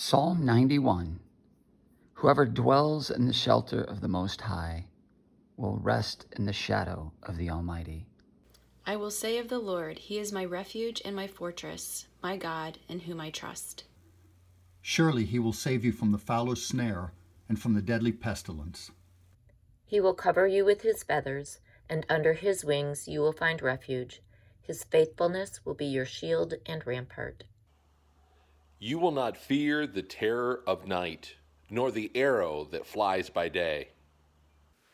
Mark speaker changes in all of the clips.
Speaker 1: Psalm 91 Whoever dwells in the shelter of the Most High will rest in the shadow of the Almighty.
Speaker 2: I will say of the Lord, He is my refuge and my fortress, my God, in whom I trust.
Speaker 3: Surely he will save you from the fowler's snare and from the deadly pestilence.
Speaker 4: He will cover you with his feathers, and under his wings you will find refuge. His faithfulness will be your shield and rampart.
Speaker 5: You will not fear the terror of night, nor the arrow that flies by day,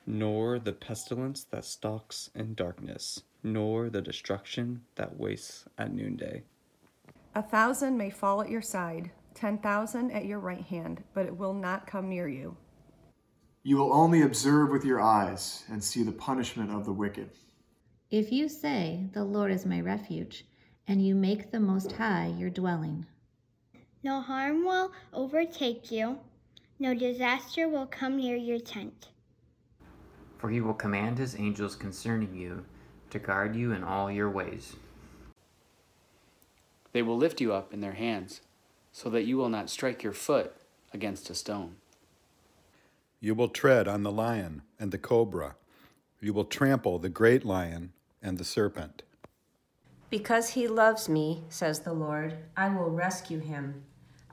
Speaker 6: nor the pestilence that stalks in darkness, nor the destruction that wastes at noonday.
Speaker 7: A thousand may fall at your side, ten thousand at your right hand, but it will not come near you.
Speaker 8: You will only observe with your eyes and see the punishment of the wicked.
Speaker 9: If you say, The Lord is my refuge, and you make the Most High your dwelling,
Speaker 10: no harm will overtake you, no disaster will come near your tent.
Speaker 11: For he will command his angels concerning you to guard you in all your ways.
Speaker 12: They will lift you up in their hands, so that you will not strike your foot against a stone.
Speaker 13: You will tread on the lion and the cobra. You will trample the great lion and the serpent.
Speaker 14: Because he loves me, says the Lord, I will rescue him.